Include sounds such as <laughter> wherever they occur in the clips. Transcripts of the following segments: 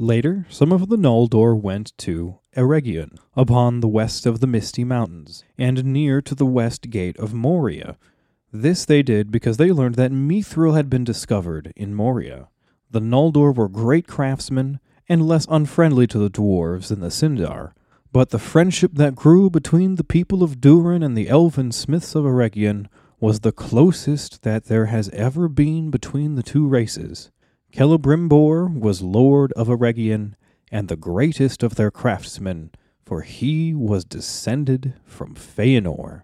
Later, some of the Noldor went to Eregion, upon the west of the Misty Mountains, and near to the west gate of Moria. This they did because they learned that Mithril had been discovered in Moria. The Noldor were great craftsmen and less unfriendly to the dwarves than the Sindar, but the friendship that grew between the people of Durin and the elven smiths of Eregion was the closest that there has ever been between the two races. Celebrimbor was lord of Eregion and the greatest of their craftsmen, for he was descended from Feanor.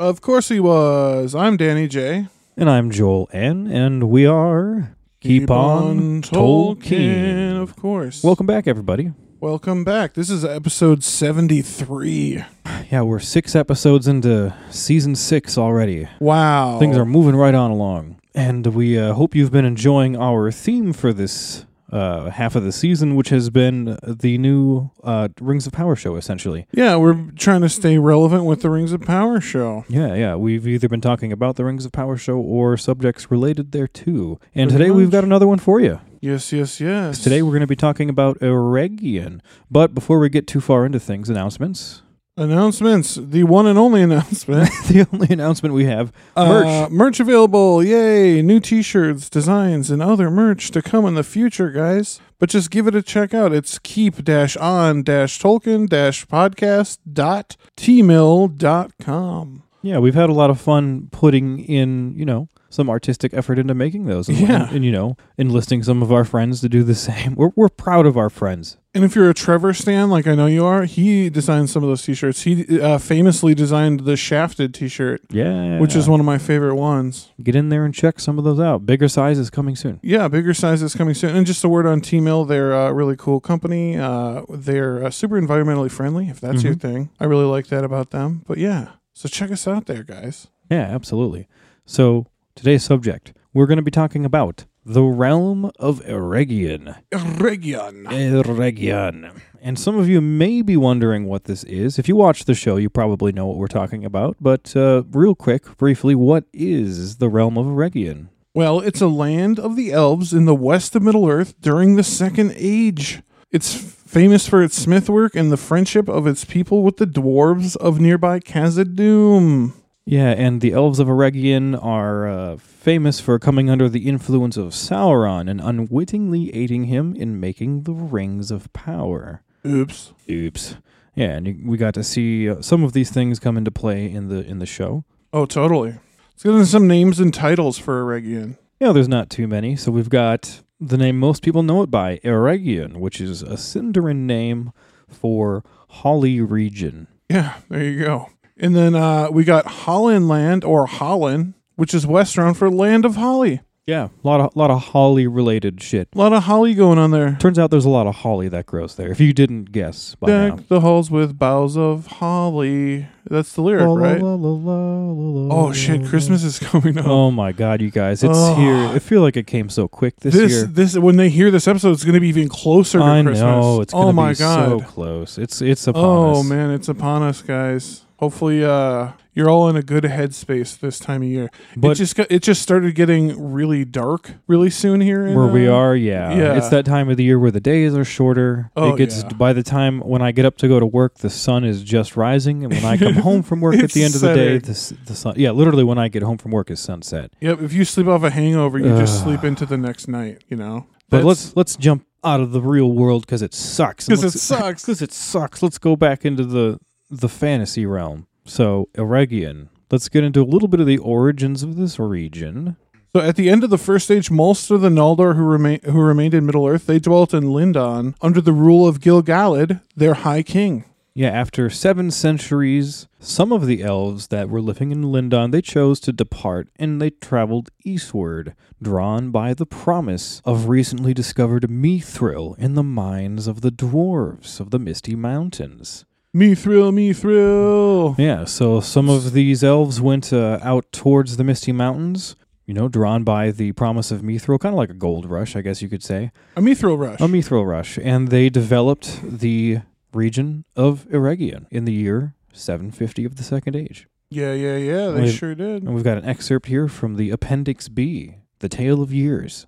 Of course he was. I'm Danny J. And I'm Joel N, and we are Keep, on, Tolkien. Of course. Welcome back, everybody. Welcome back. This is episode 73. Yeah, we're six episodes into season six already. Wow. Things are moving right on along. And we uh, hope you've been enjoying our theme for this uh, half of the season, which has been the new uh, Rings of Power show, essentially. Yeah, we're trying to stay relevant with the Rings of Power show. Yeah, yeah. We've either been talking about the Rings of Power show or subjects related thereto. And Pretty today we've got another one for you. Yes, yes, yes. Today we're going to be talking about Eregion. But before we get too far into things, announcements. Announcements. The one and only <laughs> announcement. <laughs> the only announcement we have merch. Uh, merch available. Yay. New t shirts, designs, and other merch to come in the future, guys. But just give it a check out. It's keep on Tolkien podcast dot teemill dot com. Yeah, we've had a lot of fun putting in, you know, some artistic effort into making those. And, Yeah. and, you know, enlisting some of our friends to do the same. <laughs> We're, we're proud of our friends. And if you're a Trevor stan, like I know you are, he designed some of those t-shirts. He uh, famously designed the Shafted t-shirt, Yeah. which is one of my favorite ones. Get in there and check some of those out. Bigger sizes coming soon. Yeah, bigger sizes coming soon. And just a word on Teemill, they're a really cool company. Uh, they're uh, super environmentally friendly, if that's your Mhm. thing. I really like that about them. But yeah, so check us out there, guys. Yeah, absolutely. So, today's subject, we're going to be talking about the realm of Eregion. Region. Eregion. And some of you may be wondering what this is. If you watch the show, you probably know what we're talking about. But uh, real quick, briefly, what is the realm of Eregion? Well, it's a land of the elves in the west of Middle Earth during the Second Age. It's famous for its smithwork and the friendship of its people with the dwarves of nearby Khazad-dûm. Yeah, and the elves of Eregion are uh, famous for coming under the influence of Sauron and unwittingly aiding him in making the Rings of Power. Oops. Oops. Yeah, and we got to see uh, some of these things come into play in the in the show. Oh, totally. Let's get into some names and titles for Eregion. Yeah, there's not too many. So we've got the name most people know it by, Eregion, which is a Sindarin name for Holly region. Yeah, there you go. And then uh, we got Holland Land or Hollin, which is Westron for Land of Holly. Yeah, a lot of lot of holly related shit. A lot of holly going on there. Turns out there's a lot of holly that grows there. If you didn't guess by now. Deck the halls with boughs of holly. That's the lyric, La, la, right? la, la, la, la, Oh shit. Christmas is <laughs> coming up. Oh my god, you guys, it's Oh. here. I feel like it came so quick this, this year. this when they hear this episode, it's going to be even closer to I Christmas. know it's oh my be god. so close. It's it's upon oh us. man, it's upon us, guys. Hopefully, uh, you're all in a good headspace this time of year. it But just got, it just started getting really dark really soon here. In, where we uh, are, yeah. yeah. It's that time of the year where the days are shorter. Oh, it gets yeah. by the time when I get up to go to work, the sun is just rising, and when I come <laughs> home from work at the end of the day, the, the sun. Yeah, literally when I get home from work is sunset. Yep. If you sleep off a hangover, you just sleep into the next night. You know. But let's let's jump out of the real world because it sucks. Because it sucks. <laughs> Because it sucks. Let's go back into the the fantasy realm. So Eregion. Let's get into a little bit of the origins of this region. So at the end of the first age, most of the Noldor who remain who remained in Middle Earth, they dwelt in Lindon under the rule of Gil-galad, their high king. Yeah, after seven centuries, some of the elves that were living in Lindon, they chose to depart and they traveled eastward, drawn by the promise of recently discovered mithril in the mines of the dwarves of the Misty Mountains. Me thrill, me thrill. Yeah, so some of these elves went uh, out towards the Misty Mountains, you know, drawn by the promise of Mithril, kind of like a gold rush, I guess you could say. A me thrill rush. A Mithril rush. And they developed the region of Eregion in the year 750 of the Second Age. yeah, yeah, yeah. They Wait. sure did. And we've got an excerpt here from the Appendix B, The Tale of Years.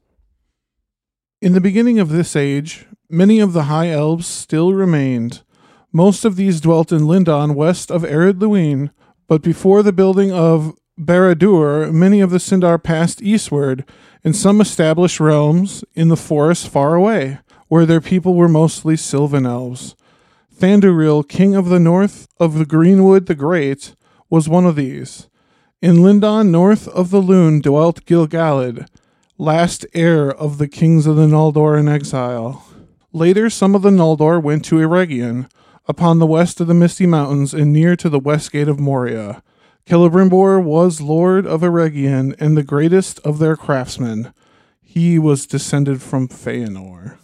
In the beginning of this age, many of the high elves still remained. Most of these dwelt in Lindon, west of Ered Luin, but before the building of Barad-dûr, many of the Sindar passed eastward, and some established realms in the forests far away, where their people were mostly Sylvan elves. Thranduil, king of the north of the Greenwood the Great, was one of these. In Lindon, north of the Lune, dwelt Gilgalad, last heir of the kings of the Noldor in exile. Later, some of the Noldor went to Eregion, upon the west of the Misty Mountains and near to the west gate of Moria. Celebrimbor was lord of Eregion and the greatest of their craftsmen. He was descended from Feanor.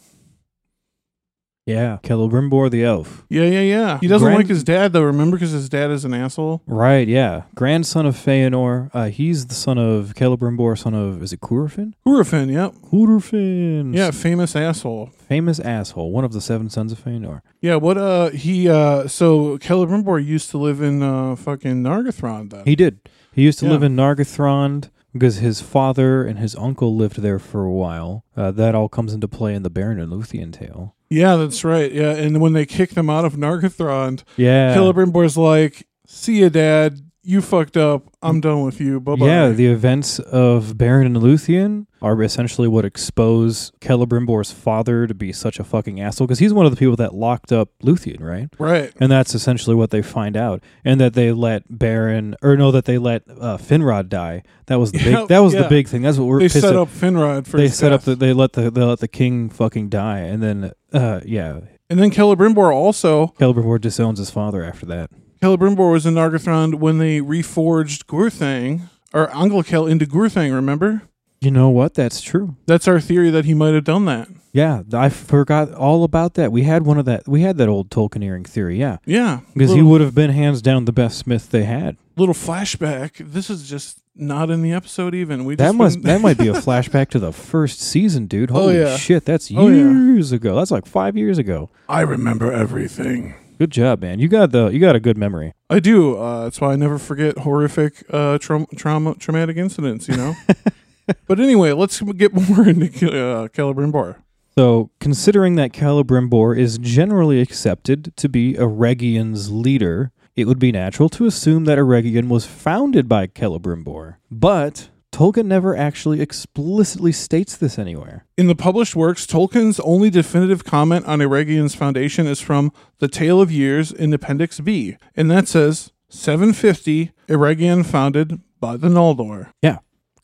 Yeah, Celebrimbor the elf. Yeah, yeah, yeah. He doesn't Grand- like his dad though. Remember, because his dad is an asshole. Right, yeah. Grandson of Feanor. Uh, he's the son of Celebrimbor, son of, is it Curufin? Hurrifin, yep. Curufin. Yeah, famous asshole. Famous asshole, one of the seven sons of Feanor. Yeah, what uh he uh so Celebrimbor used to live in uh fucking Nargothrond then. He did. He used to Yeah. live in Nargothrond because his father and his uncle lived there for a while. Uh, that all comes into play in the Beren and Luthien tale. Yeah, that's right. Yeah, and when they kick them out of Nargothrond, Yeah. Celebrimbor's like, "See you, Dad. You fucked up. I'm done with you. Bye bye." Yeah, the events of Beren and Luthien are essentially what expose Celebrimbor's father to be such a fucking asshole because he's one of the people that locked up Luthien, right? right. And that's essentially what they find out, and that they let Beren, or no, that they let uh, Finrod die. That was the Yeah, big. That was yeah. the big thing. That's what we're They set at. up Finrod for They set up the. They let the. They let the king fucking die, and then, uh, yeah, and then Celebrimbor also. Celebrimbor disowns his father after that. Celebrimbor was in Nargothrond when they reforged Gurthang or Anglachel into Gurthang. Remember? You know what? That's true. That's our theory that he might have done that. Yeah, I forgot all about that. We had one of that. We had that old Tolkieneering theory. Yeah, Yeah, because he would have been hands down the best smith they had. little flashback. This is just not in the episode. Even we That must that might be a <laughs> flashback to the first season, dude. Oh, Holy yeah. shit, that's Oh, yeah. years ago. That's like five years ago. I remember everything. Good job, man. You got the you got a good memory. I do. Uh, that's why I never forget horrific uh, traum- trauma, traumatic incidents. You know. <laughs> but anyway, let's get more into uh, Celebrimbor. So, considering that Celebrimbor is generally accepted to be Eregion's leader, it would be natural to assume that Eregion was founded by Celebrimbor. But Tolkien never actually explicitly states this anywhere. In the published works, Tolkien's only definitive comment on Eregion's foundation is from The Tale of Years in Appendix B, and that says 750 Eregion founded by the Noldor. Yeah.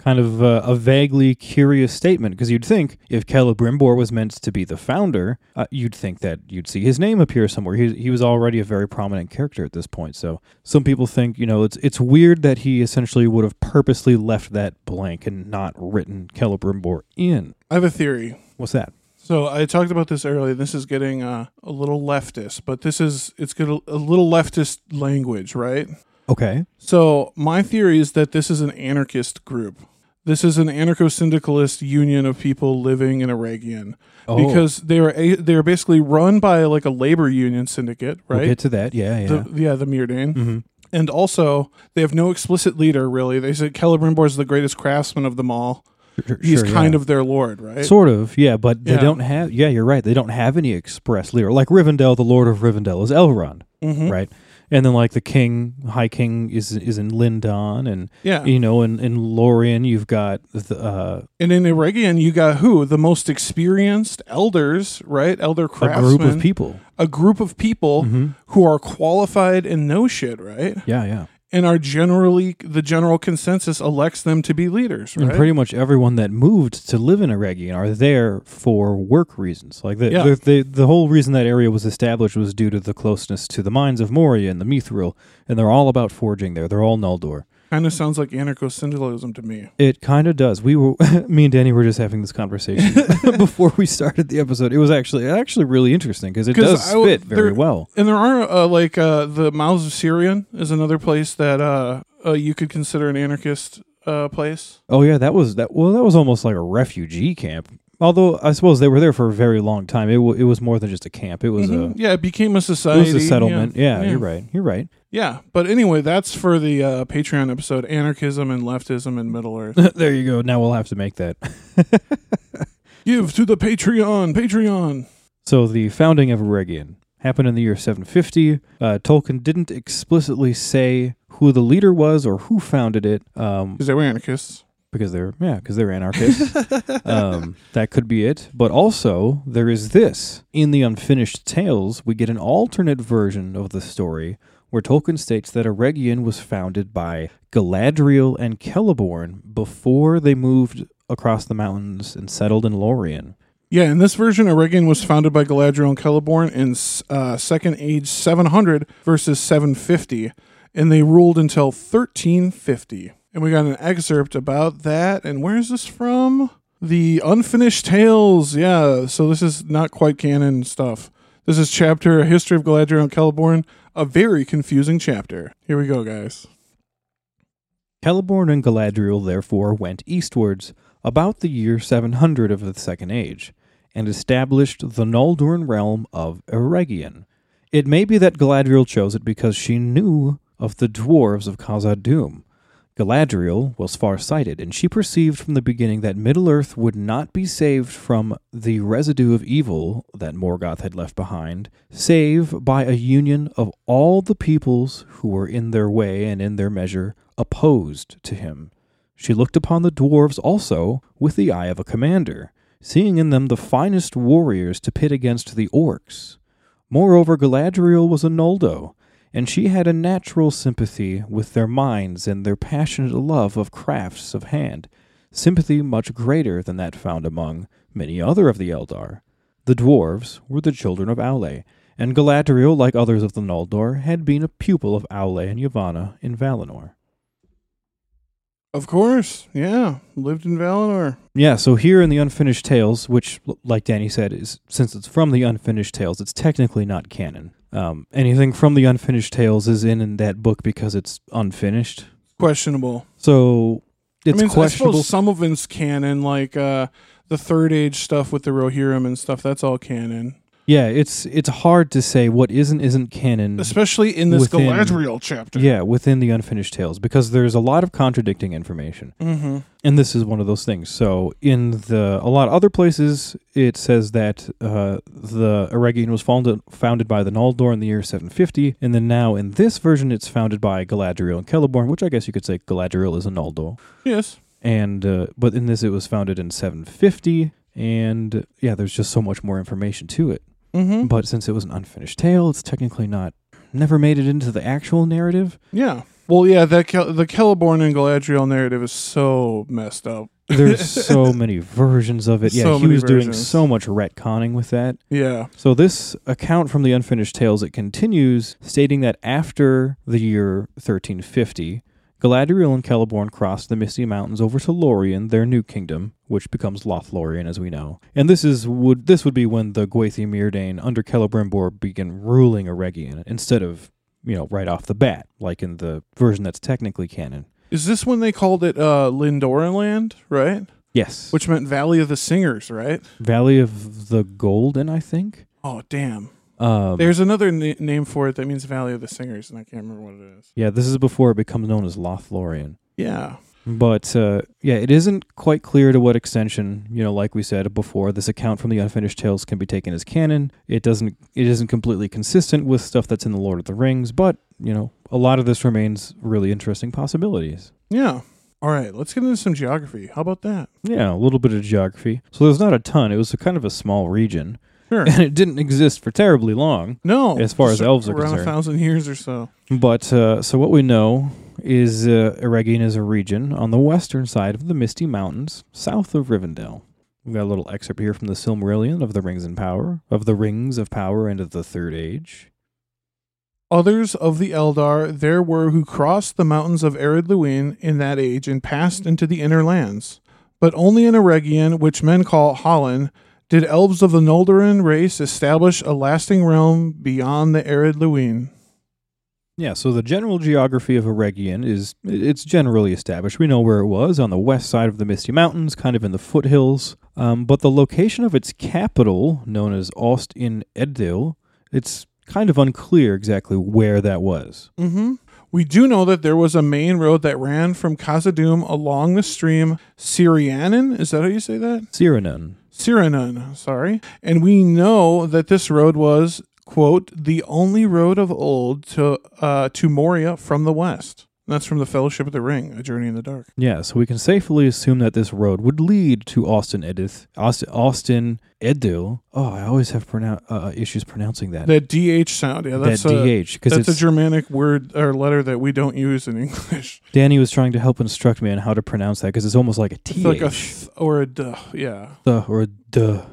Kind of uh, a vaguely curious statement, because you'd think if Celebrimbor was meant to be the founder, uh, you'd think that you'd see his name appear somewhere. He, he was already a very prominent character at this point. So some people think, you know, it's it's weird that he essentially would have purposely left that blank and not written Celebrimbor in. I have a theory. What's that? So I talked about this earlier. This is getting uh, a little leftist, but this is it's good a little leftist language, right? Okay. So my theory is that this is an anarchist group. This is an anarcho-syndicalist union of people living in Eregion Oh, because they are a, they are basically run by like a labor union syndicate, we'll right? get to that. Yeah, yeah. The, yeah, the Mirdane. hmm And also, they have no explicit leader, really. They said Celebrimbor is the greatest craftsman of them all. Sure, He's sure, kind yeah. of their lord, right? Sort of, yeah, but they Yeah. don't have. Yeah, you're right. They don't have any express leader. Like Rivendell, the Lord of Rivendell is Elrond. Mhm. right? And then like the king, High King is is in Lindon, and Yeah. you know, in in Lorien, you've got the uh, And in Eregion, you got who? The most experienced elders, right? Elder a group of people. A group of people Mhm. who are qualified and know shit, right? Yeah, yeah. And are generally, the general consensus elects them to be leaders, right? And pretty much everyone that moved to live in Eregion are there for work reasons. Like the, Yeah. the, the the whole reason that area was established was due to the closeness to the mines of Moria and the Mithril, and they're all about forging there. They're all Noldor. Kind of sounds like anarcho-syndicalism to me. It kind of does. We were, <laughs> me and Danny were just having this conversation <laughs> <laughs> before we started the episode. It was actually actually really interesting because it does I fit very well. And there are uh, like uh, the Mouths of Sirion is another place that uh, uh, you could consider an anarchist uh, place. Oh yeah, that was that. Well, that was almost like a refugee camp. Although I suppose they were there for a very long time. It w- it was more than just a camp. It was Mhm. a yeah, it became a it society. was a settlement. Yeah, yeah. you're right. You're right. Yeah, but anyway, that's for the uh, Patreon episode: anarchism and leftism in Middle Earth. <laughs> there you go. Now we'll have to make that. <laughs> Give to the Patreon, Patreon. So the founding of Eregion happened in the year 750. Uh, Tolkien didn't explicitly say who the leader was or who founded it, um, Because they were anarchists. because they're yeah, because they're anarchists. <laughs> um, that could be it. But also there is this in the Unfinished Tales. We get an alternate version of the story where Tolkien states that Eregion was founded by Galadriel and Celeborn before they moved across the mountains and settled in Lorien. Yeah, in this version, Eregion was founded by Galadriel and Celeborn in uh, Second Age 700 versus 750, and they ruled until 1350. And we got an excerpt about that. And where is this from? The Unfinished Tales. Yeah, so this is not quite canon stuff. This is chapter A History of Galadriel and Celeborn, a very confusing chapter. Here we go, guys. Celeborn and Galadriel therefore went eastwards about the year 700 of the Second Age, and established the Noldorin realm of Eregion. It may be that Galadriel chose it because she knew of the dwarves of Khazad-dûm. Galadriel was far-sighted, and she perceived from the beginning that Middle-earth would not be saved from the residue of evil that Morgoth had left behind, save by a union of all the peoples who were in their way and in their measure opposed to him. She looked upon the dwarves also with the eye of a commander, seeing in them the finest warriors to pit against the orcs. Moreover, Galadriel was a Noldo, and she had a natural sympathy with their minds and their passionate love of crafts of hand, sympathy much greater than that found among many other of the Eldar. The dwarves were the children of Aule, and Galadriel, like others of the Noldor, had been a pupil of Aule and Yavanna in Valinor. Of course, yeah, lived in Valinor. Yeah, so here in the Unfinished Tales, which, like Danny said, is since it's from the Unfinished Tales, it's technically not canon. Um, anything from the Unfinished Tales is in, in that book because it's unfinished. Questionable. So it's I mean, I questionable. suppose some of it's canon, like uh, the Third Age stuff with the Rohirrim and stuff. That's all canon, yeah, it's it's hard to say what isn't isn't canon. especially in this Within- Galadriel chapter. Yeah, within the Unfinished Tales because there's a lot of contradicting information. Mm-hmm. and this is one of those things. So in the a lot of other places, it says that uh, the Eregion was founded founded by the Noldor in the year 750, and then now in this version, it's founded by Galadriel and Celeborn, which I guess you could say Galadriel is a Noldor, Yes. and uh, but in this it was founded in 750, and yeah, there's just so much more information to it. Mm-hmm. But since it was an unfinished tale, it's technically not never made it into the actual narrative. Yeah. Well, yeah. That Kel- the Celeborn and Galadriel narrative is so messed up. There's <laughs> so many versions of it. Yeah, So he was doing so much retconning with that. Yeah. So this account from the Unfinished Tales it continues stating that after the year 1350, Galadriel and Celeborn crossed the Misty Mountains over to Lorien, their new kingdom, which becomes Lothlorien as we know. And this is would this would be when the Gwathi Myrdain under Celebrimbor begin ruling Eregion instead of, you know, right off the bat, like in the version that's technically canon. Is this when they called it uh, Lindoran right? Yes. Which meant Valley of the Singers, right? Valley of the Golden, I think. Oh, damn. Um, There's another na- name for it that means Valley of the Singers, and I can't remember what it is. yeah, this is before it becomes known as Lothlorien. Yeah. But uh, yeah, it isn't quite clear to what extension, you know, like we said before, this account from the Unfinished Tales can be taken as canon. It doesn't. It isn't completely consistent with stuff that's in the Lord of the Rings, but you know, a lot of this remains really interesting possibilities. Yeah. All right, let's get into some geography. How about that? Yeah, a little bit of geography. So there's not a ton. It was a kind of a small region, Sure. and it didn't exist for terribly long. No. As far as elves are concerned. around concerned. a thousand years or so. But uh, so what we know is uh, Eregion is a region on the western side of the Misty Mountains, south of Rivendell. We've got a little excerpt here from the Silmarillion of the Rings and Power, of the Rings of Power and of the Third Age. Others of the Eldar there were who crossed the mountains of Ered Luin in that age and passed into the inner lands. But only in Eregion, which men call Hollin, did elves of the Noldorin race establish a lasting realm beyond the Ered Luin. Yeah, so the general geography of Eregion is it's generally established. We know where it was on the west side of the Misty Mountains, kind of in the foothills. Um, but the location of its capital, known as Ost in Eddil, it's kind of unclear exactly where that was. Mm-hmm. We do know that there was a main road that ran from Khazad-dûm along the stream Syrianan. Is that how you say that? Cyranan. Sirannon, sorry. And we know that this road was, quote, the only road of old to uh, to Moria from the west. That's from the Fellowship of the Ring, A Journey in the Dark. Yeah, so we can safely assume that this road would lead to Ost-in-Edhil, Austin, Austin Edil. Oh, I always have pronoun- uh, issues pronouncing that. That DH sound, yeah, that's that a, DH because that's a Germanic word or letter that we don't use in <laughs> English. Danny was trying to help instruct me on how to pronounce that because it's almost like a It's like a th or a duh, yeah. the or a duh.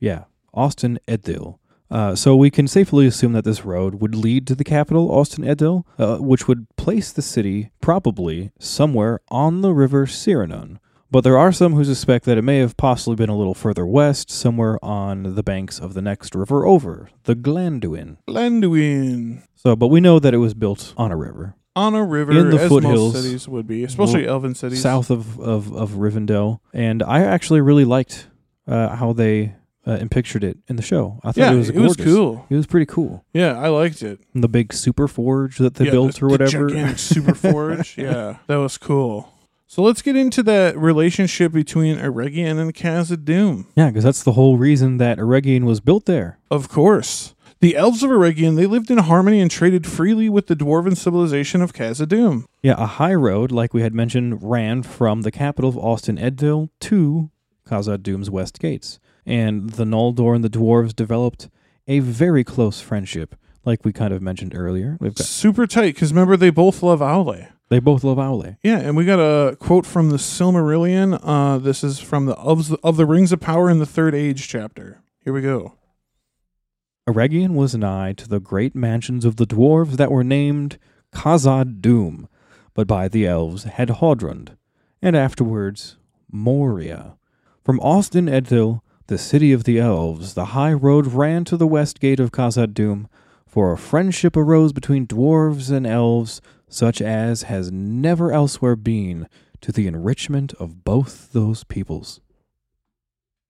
Yeah, Ost-in-Edhil. Uh, so we can safely assume that this road would lead to the capital, Ost-in-Edhil, uh, which would place the city probably somewhere on the river Sirannon. But there are some who suspect that it may have possibly been a little further west, somewhere on the banks of the next river over, the Glanduin. Landuin. So, but we know that it was built on a river, On a river, In the as foothills. most cities would be, especially elven cities. south of, of, of Rivendell. And I actually really liked uh, how they uh, pictured it in the show. I thought yeah, it was it was cool. It was pretty cool. Yeah, I liked it. And the big super forge that they Yeah, built the- or the whatever. gigantic super <laughs> forge. Yeah, that was cool. So let's get into that relationship between Eregion and Khazad-dûm. yeah, because that's the whole reason that Eregion was built there. Of course. The elves of Eregion, they lived in harmony and traded freely with the dwarven civilization of Khazad-dûm. Yeah, a high road, like we had mentioned, ran from the capital of Ost-in-Edhil to Khazad-dûm's west gates. And the Noldor and the dwarves developed a very close friendship, like we kind of mentioned earlier. We've got, Super tight, because remember, they both love Aule. they both love Aule. Yeah, and we got a quote from the Silmarillion. Uh, this is from the of, the of the Rings of Power in the Third Age chapter. Here we go. Eregion was nigh to the great mansions of the dwarves that were named Khazad-dûm, but by the elves Hadhodrond, and afterwards Moria. From Ost-in-Edhil, the city of the elves, the high road ran to the west gate of Khazad-dûm, for a friendship arose between dwarves and elves such as has never elsewhere been to the enrichment of both those peoples.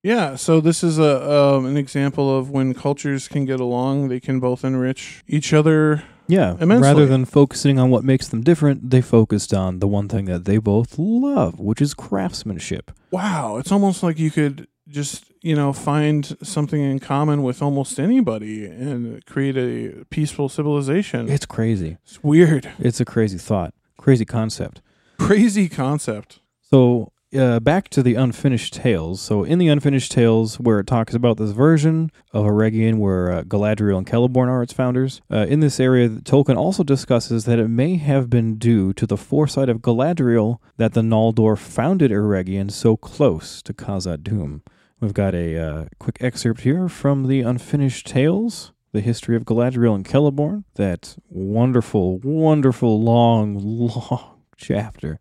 Yeah, so this is a um, an example of when cultures can get along, they can both enrich each other. Yeah, Immensely. rather than focusing on what makes them different, they focused on the one thing that they both love, which is craftsmanship. Wow, it's almost like you could just you know find something in common with almost anybody and create a peaceful civilization. It's crazy. It's weird, It's a crazy thought, crazy concept. crazy concept. So, uh, back to the unfinished tales. So, in the unfinished tales, where it talks about this version of Eregion, where uh, Galadriel and Celeborn are its founders, uh, in this area, Tolkien also discusses that it may have been due to the foresight of Galadriel that the Noldor founded Eregion so close to Khazad-dûm. We've got a uh, quick excerpt here from the unfinished tales. The history of Galadriel and Celeborn. That wonderful, wonderful, long, <laughs> long chapter.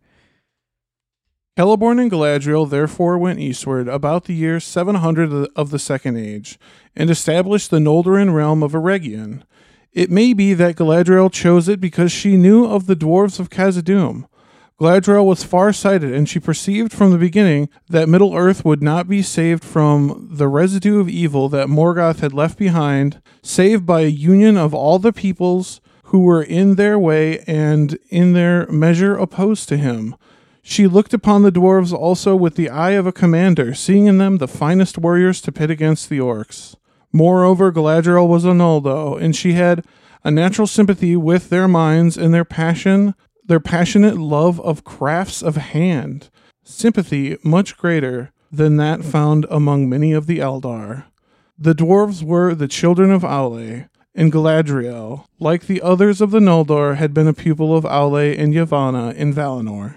Celeborn and Galadriel therefore went eastward about the year 700 of the Second Age, and established the Noldorin realm of Eregion. It may be that Galadriel chose it because she knew of the dwarves of Khazad-dûm. Galadriel was far-sighted, and she perceived from the beginning that Middle Earth would not be saved from the residue of evil that Morgoth had left behind, save by a union of all the peoples who were in their way and in their measure opposed to him. She looked upon the dwarves also with the eye of a commander, seeing in them the finest warriors to pit against the orcs. Moreover, Galadriel was a Noldo, and she had a natural sympathy with their minds and their passion, their passionate love of crafts of hand, sympathy much greater than that found among many of the Eldar. The dwarves were the children of Aule, and Galadriel, like the others of the Noldor, had been a pupil of Aule and Yavanna in Valinor.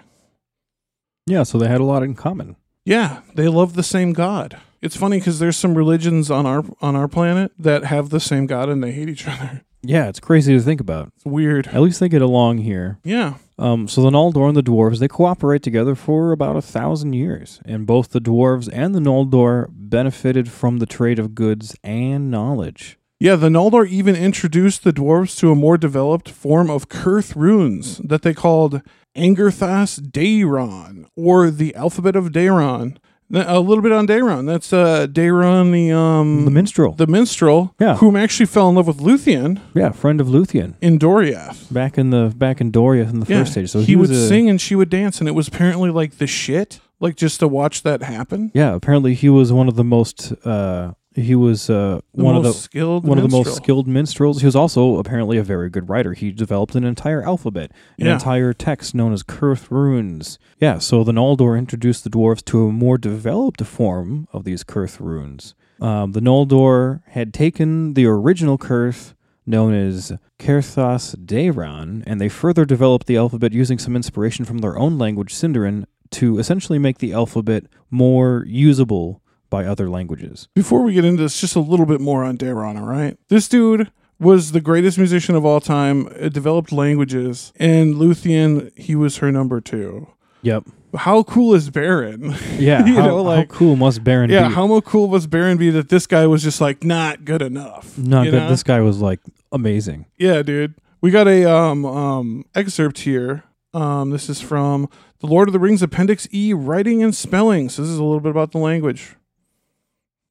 Yeah, so they had a lot in common. Yeah, they love the same god. It's funny because there's some religions on our on our planet that have the same god and they hate each other. Yeah, it's crazy to think about. It's weird. At least they get along here. Yeah. Um, so the Noldor and the dwarves they cooperate together for about a thousand years, and both the dwarves and the Noldor benefited from the trade of goods and knowledge. Yeah, the Noldor even introduced the dwarves to a more developed form of Cirth runes that they called Angerthas Daeron, or the alphabet of Daeron. A little bit on Daeron. That's uh, Daeron, the um, The minstrel, the minstrel, Yeah. whom actually fell in love with Luthien yeah, friend of Luthien, in Doriath. back in the back in Doria in the Yeah, first stage. So he, he, would a- sing and she would dance, and it was apparently like the shit. Like just to watch that happen. Yeah, apparently he was one of the most. Uh, he was uh, one of the skilled, one of the most skilled minstrels. He was also apparently a very good writer. He developed an entire alphabet, an Yeah. entire text known as Cirth runes. Yeah, so the Noldor introduced the dwarves to a more developed form of these Cirth runes. Um, the Noldor had taken the original Cirth, known as Certhas Daeron, and they further developed the alphabet using some inspiration from their own language, Sindarin, to essentially make the alphabet more usable by other languages. Before we get into this, just a little bit more on Daeron, all right? This dude was the greatest musician of all time, it developed languages, and Luthien, he was her number two. Yep. How cool is Beren? <laughs> Yeah, You how, know, like- how cool must Beren yeah, be? how cool was Beren be that this guy was just like not good enough? Not good. know? This guy was like amazing. Yeah, dude. We got a um um excerpt here. Um, this is from the Lord of the Rings Appendix E, writing and spelling. So this is a little bit about the language.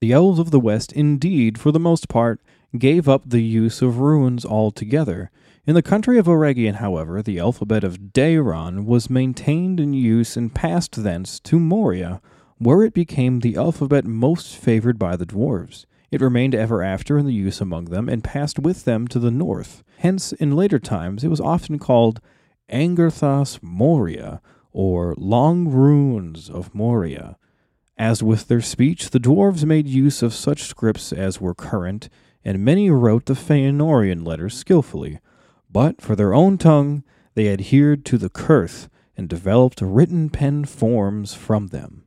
The elves of the West, indeed, for the most part, gave up the use of runes altogether. In the country of Eregion, however, the alphabet of Daeron was maintained in use and passed thence to Moria, where it became the alphabet most favored by the dwarves. It remained ever after in the use among them and passed with them to the north. Hence, in later times, it was often called Angerthas Moria, or Long Runes of Moria. As with their speech, the dwarves made use of such scripts as were current, and many wrote the Feanorian letters skillfully. But for their own tongue, they adhered to the Cirth and developed written pen forms from them.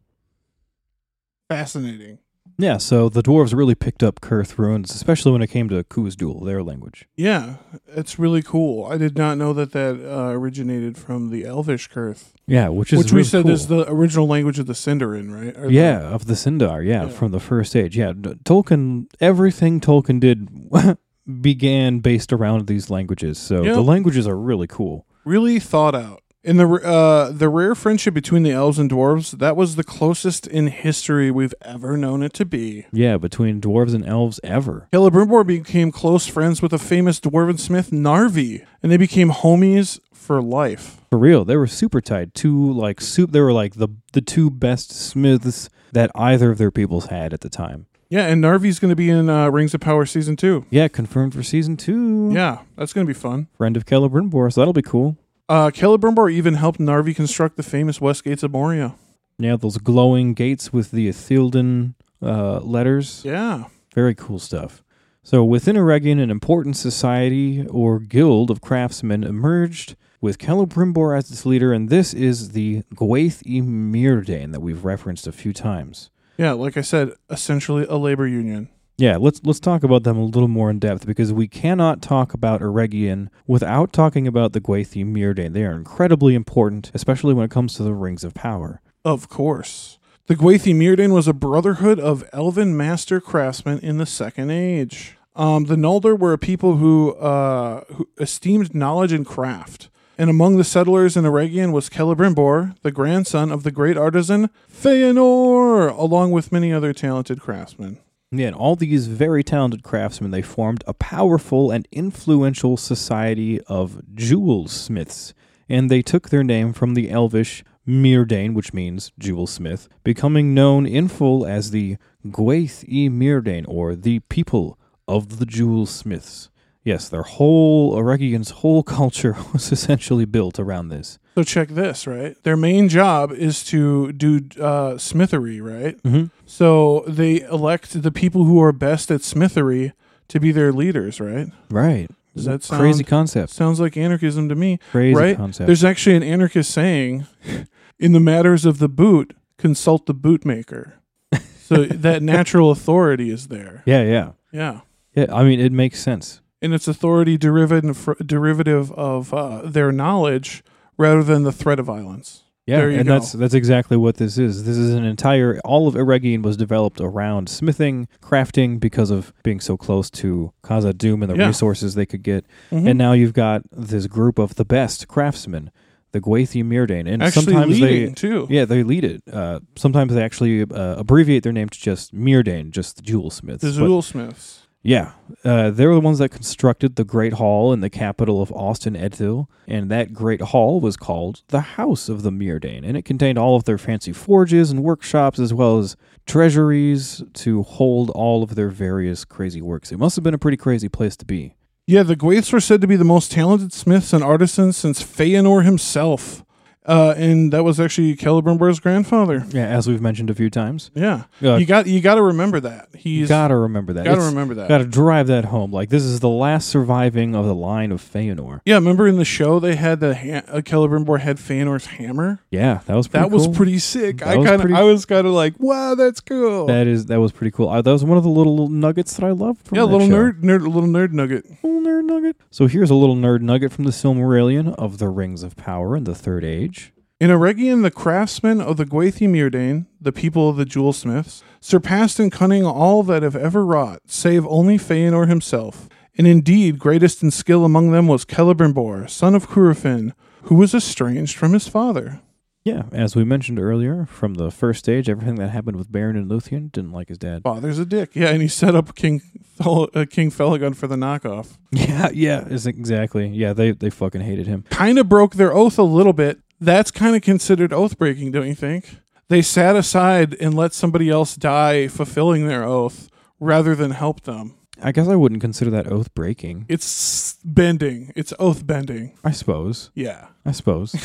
Fascinating. Yeah, so the dwarves really picked up Cirth runes, especially when it came to Khuzdul, their language. Yeah, it's really cool. I did not know that that uh, originated from the Elvish Cirth, Yeah, which is which we said cool. is the original language of the Sindarin, right? Or the- Yeah, of the Sindar, yeah, Yeah. from the first age. Yeah, Tolkien, everything Tolkien did <laughs> began based around these languages. So Yeah. the languages are really cool. really thought out. In the uh, the rare friendship between the elves and dwarves, that was the closest in history we've ever known it to be. Yeah, between dwarves and elves ever. Celebrimbor became close friends with the famous dwarven smith Narvi, and they became homies for life. For real, they were super tight. Two like soup. They were like the the two best smiths that either of their peoples had at the time. Yeah, and Narvi's going to be in uh, Rings of Power season two. Yeah, confirmed for season two. Yeah, that's going to be fun. friend of Celebrimbor, so that'll be cool. Uh, Celebrimbor even helped Narvi construct the famous West Gates of Moria. Yeah, those glowing gates with the ithildin uh, letters. Yeah. Very cool stuff. So within Eregion, an important society or guild of craftsmen emerged with Celebrimbor as its leader, and this is the Gwaith y that we've referenced a few times. Yeah, like I said, essentially a labor union. Yeah, let's let's talk about them a little more in depth because we cannot talk about Eregion without talking about the Gwaith y Myrdain. They are incredibly important, especially when it comes to the Rings of Power. Of course. The Gwathi Mirdain was a brotherhood of elven master craftsmen in the Second Age. Um, the Noldor were a people who, uh, who esteemed knowledge and craft. And among the settlers in Eregion was Celebrimbor, the grandson of the great artisan Feanor, along with many other talented craftsmen. Yeah, and all these very talented craftsmen, they formed a powerful and influential society of jewel smiths, and they took their name from the Elvish Myrdain, which means jewel smith, becoming known in full as the Gwaith y Myrdain, or the people of the jewel smiths. Yes, their whole Eregion's whole <laughs> culture was essentially built around this. So check this, right? Their main job is to do uh, smithery, right? Mm-hmm. So they elect the people who are best at smithery to be their leaders, right? Right. Does that sound crazy concept? Sounds like anarchism to me, Crazy right? concept. There's actually an anarchist saying, <laughs> "In the matters of the boot, consult the bootmaker." So <laughs> that natural authority is there. Yeah, yeah. Yeah. Yeah, I mean, it makes sense. And it's authority derivative derivative of uh, their knowledge rather than the threat of violence. Yeah, There you and go. that's that's exactly what this is. This is an entire all of Eregion was developed around smithing, crafting because of being so close to Khazad-dûm and the Yeah. resources they could get. Mhm. And now you've got this group of the best craftsmen, the Gwathi Mirdane, and actually sometimes they too. yeah they lead it. Uh, sometimes they actually uh, abbreviate their name to just Mirdane, just the jewel smiths. The Zool Smiths. Yeah, uh, they were the ones that constructed the Great Hall in the capital of Ost-in-Edhil, and that Great Hall was called the House of the Mirdane, and it contained all of their fancy forges and workshops, as well as treasuries to hold all of their various crazy works. It must have been a pretty crazy place to be. Yeah, the Gwaiths were said to be the most talented smiths and artisans since Feanor himself. Uh, and that was actually Celebrimbor's grandfather. Yeah, as we've mentioned a few times. Yeah, Uh, you got you got to remember that. you He's gotta remember that. You got to remember that. Gotta drive that home. Like this is the last surviving of the line of Feanor. yeah, remember in the show they had the ha- uh, Celebrimbor had Feanor's hammer. Yeah, that was pretty That was pretty sick. That I was kind of I was kind of like, wow, that's cool. That is that was pretty cool. Uh, that was one of the little nuggets that I loved. From yeah, little show. nerd, nerd, little nerd nugget. Little nerd nugget. So here's a little nerd nugget from the Silmarillion of the Rings of Power in the Third Age. In Eregion, the craftsmen of the Gwathi Mirdane, the people of the jewel smiths, surpassed in cunning all that have ever wrought, save only Feanor himself. And indeed, greatest in skill among them was Celebrimbor, son of Curufin, who was estranged from his father. Yeah, as we mentioned earlier, from the first stage, everything that happened with Beren and Luthien didn't like his dad. Father's a dick. Yeah, and he set up King Thel- uh, King Felagund for the knockoff. <laughs> Yeah, yeah, is exactly. Yeah, they they fucking hated him. Kind of broke their oath a little bit. That's kind of considered oath breaking, don't you think? They sat aside and let somebody else die fulfilling their oath rather than help them. I guess I wouldn't consider that oath breaking. It's bending. It's oath bending. I suppose. Yeah. I suppose.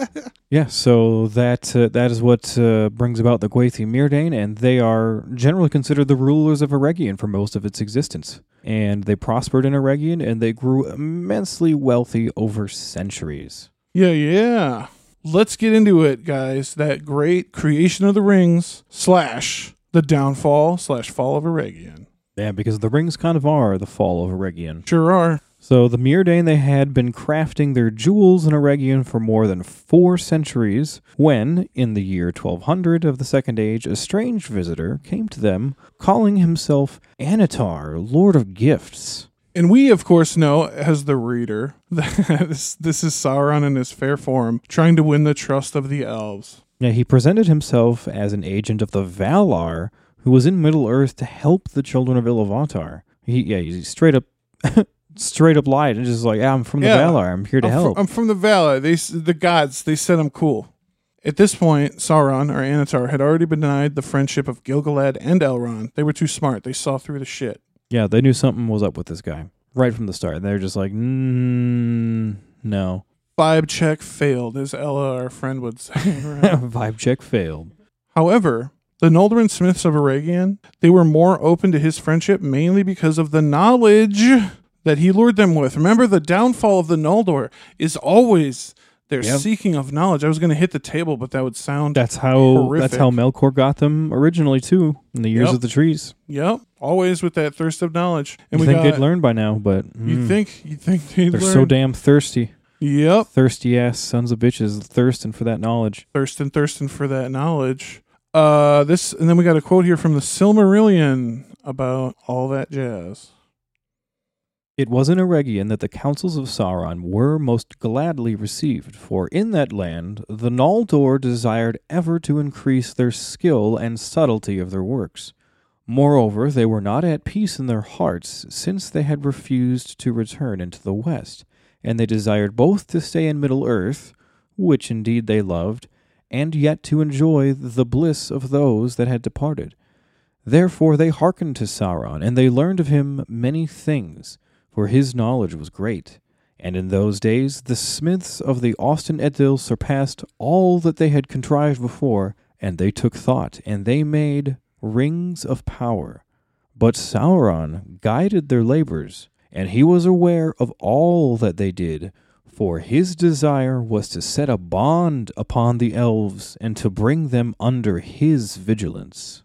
<laughs> yeah, so that uh, that is what uh, brings about the Gwathi Mirdane, and they are generally considered the rulers of Eregion for most of its existence. And they prospered in Eregion, and they grew immensely wealthy over centuries. Yeah, yeah. Let's get into it, guys. That great creation of the rings slash the downfall slash fall of Eregion. Yeah, because the rings kind of are the fall of Eregion. Sure are. So the Mirdane they had been crafting their jewels in Eregion for more than four centuries when, in the year 1200 of the Second Age, a strange visitor came to them, calling himself Annatar, Lord of Gifts. And we, of course, know as the reader <laughs> that this, this is Sauron in his fair form, trying to win the trust of the elves. Now, he presented himself as an agent of the Valar who was in Middle Earth to help the children of Iluvatar. He, yeah, he straight up, <laughs> straight up lied and just like, yeah, I'm from the Yeah. Valar. I'm here to I'm, help. I'm from the Valar. They, the gods, they said I'm cool. At this point, Sauron, or Annatar, had already been denied the friendship of Gilgalad and Elrond. They were too smart. They saw through the shit. Yeah, they knew something was up with this guy right from the start. They're just like, mm, no. Vibe check failed, as Ella, our friend, would say. <laughs> right? <laughs> Vibe check failed. However, the Noldorin Smiths of Eregion, they were more open to his friendship mainly because of the knowledge that he lured them with. Remember, the downfall of the Noldor is always their Yep. seeking of knowledge. I was going to hit the table, but that would sound. That's how Horrific. that's how Melkor got them originally too in the years Yep. of the trees. Yep, always with that thirst of knowledge. And you we think got. they'd learn by now, but You mm, think you think they'd they're learn? so damn thirsty. Yep, Thirsty ass sons of bitches thirsting for that knowledge. thirsting, thirsting for that knowledge. Uh, this, and then we got a quote here from the Silmarillion about all that jazz. It was in Eregion that the counsels of Sauron were most gladly received, for in that land the Noldor desired ever to increase their skill and subtlety of their works. Moreover, they were not at peace in their hearts, since they had refused to return into the west, and they desired both to stay in Middle Earth, which indeed they loved, and yet to enjoy the bliss of those that had departed. Therefore they hearkened to Sauron, and they learned of him many things, for his knowledge was great. And in those days the smiths of the Ost-in-Edhil surpassed all that they had contrived before, and they took thought, and they made rings of power. But Sauron guided their labors, and he was aware of all that they did, for his desire was to set a bond upon the elves and to bring them under his vigilance.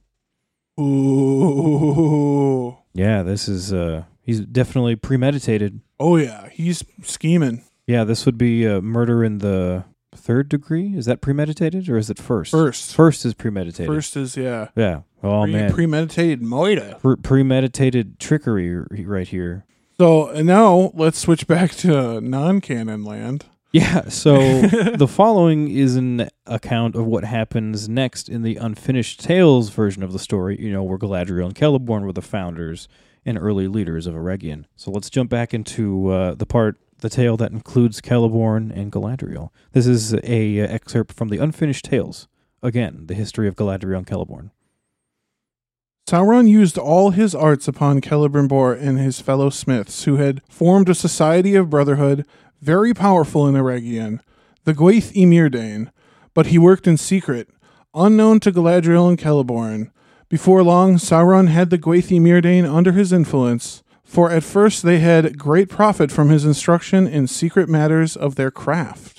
Ooh. Yeah, this is uh he's definitely premeditated. Oh yeah, he's scheming. Yeah, this would be uh, murder in the third degree. Is that premeditated or is it first? First. First is premeditated. First is yeah. Yeah. Oh Pre- man. premeditated moida. Pre- premeditated trickery right here. So and now let's switch back to non-canon land. Yeah, so <laughs> the following is an account of what happens next in the Unfinished Tales version of the story, you know, where Galadriel and Celeborn were the founders and early leaders of Eregion. So let's jump back into uh, the part, the tale that includes Celeborn and Galadriel. This is a uh, excerpt from the Unfinished Tales. Again, the history of Galadriel and Celeborn. Sauron used all his arts upon Celebrimbor and his fellow smiths, who had formed a society of brotherhood very powerful in Eregion, the Gwaith-i-Mírdain, but he worked in secret, unknown to Galadriel and Celeborn. Before long, Sauron had the Gwaith-i-Mírdain under his influence, for at first they had great profit from his instruction in secret matters of their craft.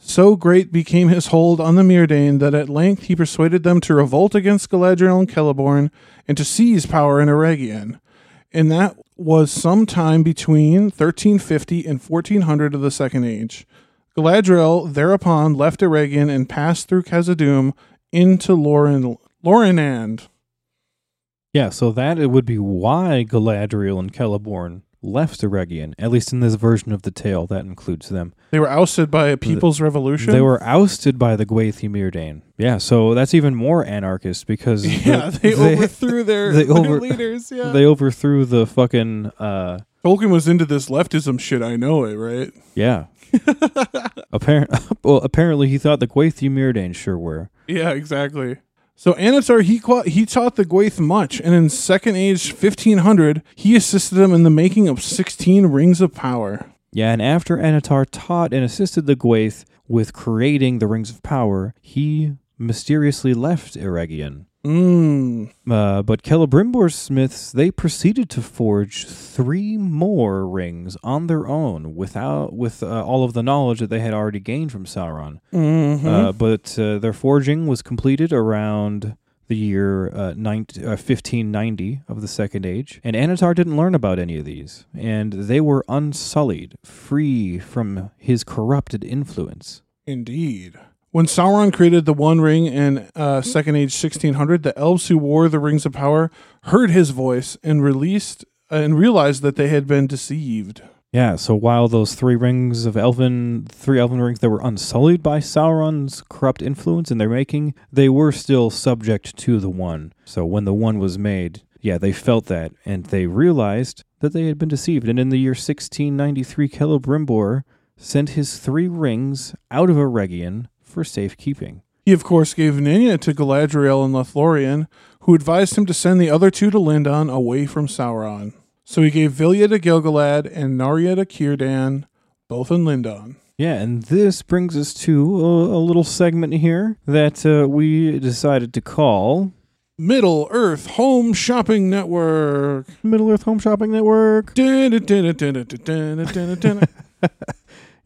So great became his hold on the Mírdain that at length he persuaded them to revolt against Galadriel and Celeborn and to seize power in Eregion. And that was some time between 1350 and 1400 of the Second Age. Galadriel thereupon left Eregion and passed through Khazad-dûm into Lorin, Lorinand. Yeah, so that it would be why Galadriel and Celeborn left Eregion, at least in this version of the tale that includes them. They were ousted by a people's revolution. They were ousted by the Gwaith-i-Mírdain. Yeah, so that's even more anarchist because <laughs> the- yeah, they, overthrew their, <laughs> they their leaders. Yeah, they overthrew the fucking uh Tolkien was into this leftism shit. I know it, right? yeah. <laughs> Apparent well, apparently he thought the Gwaith-i-Mírdain sure were. Yeah, exactly. So Annatar he he taught the Gwaith much, and in Second Age 1500 he assisted them in the making of 16 rings of power. Yeah, and after Annatar taught and assisted the Gwaith with creating the Rings of Power, he mysteriously left Eregion. Mmm. Uh, but Celebrimbor's smiths they proceeded to forge three more rings on their own without with uh, all of the knowledge that they had already gained from Sauron. Mm-hmm. Uh, but uh, their forging was completed around the year uh, 19, uh, 1590 of the Second Age, and Annatar didn't learn about any of these, and they were unsullied, free from his corrupted influence. Indeed. When Sauron created the One Ring in uh, Second Age 1600, the elves who wore the Rings of Power heard his voice and released uh, and realized that they had been deceived. Yeah, so while those three rings of elven, three elven rings that were unsullied by Sauron's corrupt influence in their making, they were still subject to the one. So when the one was made, yeah, they felt that, and they realized that they had been deceived. And in the year 1693, Celebrimbor sent his three rings out of Eregion for safekeeping. He, of course, gave Nenya to Galadriel and Lothlorien, who advised him to send the other two to Lindon away from Sauron. So he gave Vilya to Gil-galad and Narya to Círdan, both in Lindon. Yeah, and this brings us to a, a little segment here that uh, we decided to call Middle Earth Home Shopping Network. Middle Earth Home Shopping Network.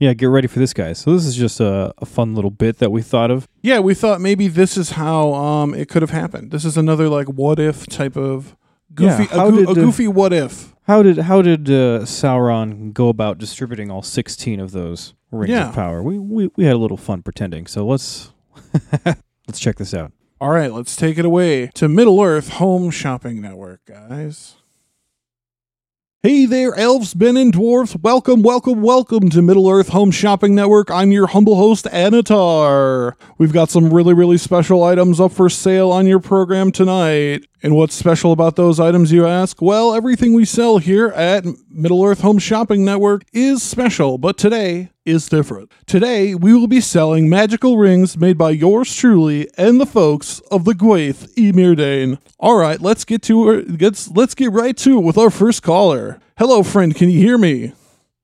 Yeah, get ready for this, guys. So this is just a, a fun little bit that we thought of. Yeah, we thought maybe this is how um it could have happened. This is another like what if type of goofy Yeah, a, goo- did, a goofy what if. How did how did uh, Sauron go about distributing all sixteen of those rings Yeah. of power? We, we we had a little fun pretending. So let's <laughs> let's check this out. All right, let's take it away to Middle Earth Home Shopping Network, guys. Hey there, elves, men, and dwarves. Welcome, welcome, welcome to Middle Earth Home Shopping Network. I'm your humble host, Annatar. We've got some really, really special items up for sale on your program tonight. And what's special about those items, you ask? Well, everything we sell here at Middle Earth Home Shopping Network is special, but today is different. Today, we will be selling magical rings made by yours truly and the folks of the Gwaith-i-Mírdain. All right, let's get to it. Let's, let's get right to it with our first caller. Hello, friend. Can you hear me?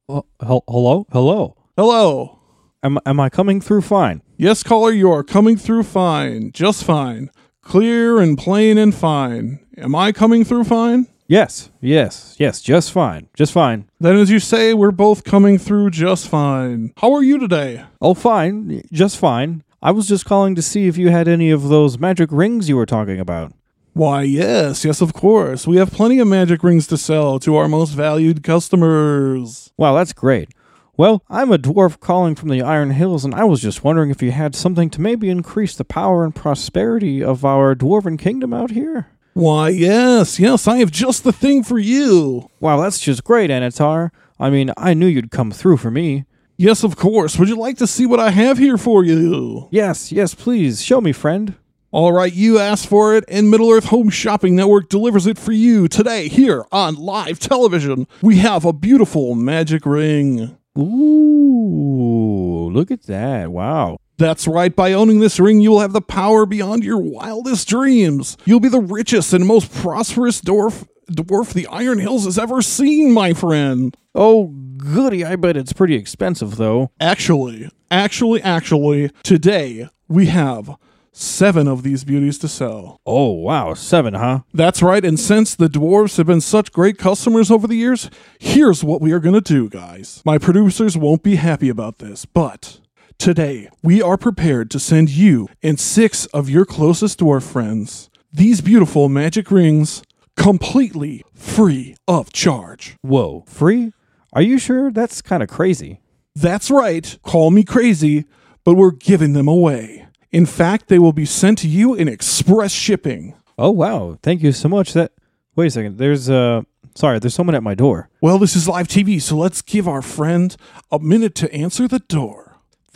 Hel- hello, hello. Hello. Am am I coming through fine? Yes, caller, you are coming through fine. Just fine. Clear and plain and fine. Am I coming through fine? Yes, yes, yes. Just fine, just fine. Then, as you say, we're both coming through just fine. How are you today? Oh, fine, just fine. I was just calling to see if you had any of those magic rings you were talking about. Why, yes, yes, of course. We have plenty of magic rings to sell to our most valued customers. Wow, that's great. Well, I'm a dwarf calling from the Iron Hills, and I was just wondering if you had something to maybe increase the power and prosperity of our dwarven kingdom out here. Why, yes, yes, I have just the thing for you. Wow, that's just great, Annatar. I mean, I knew you'd come through for me. Yes, of course. Would you like to see what I have here for you? Yes, yes, please. Show me, friend. All right, you asked for it, and Middle Earth Home Shopping Network delivers it for you today here on live television. We have a beautiful magic ring. Ooh, look at that. Wow. That's right, by owning this ring, you will have the power beyond your wildest dreams. You'll be the richest and most prosperous dwarf, dwarf the Iron Hills has ever seen, my friend. Oh, goody. I bet it's pretty expensive, though. Actually, actually, actually, today we have seven of these beauties to sell. Oh, wow. Seven, huh? That's right, and since the dwarves have been such great customers over the years, here's what we are going to do, guys. My producers won't be happy about this, but today we are prepared to send you and six of your closest dwarf friends these beautiful magic rings completely free of charge. Whoa. Free? Are you sure? That's kind of crazy. That's right, call me crazy, but we're giving them away. In fact, they will be sent to you in express shipping. Oh, wow. Thank you so much. That. Wait a second. There's, uh. Sorry, there's someone at my door. Well, this is live TV, so let's give our friend a minute to answer the door.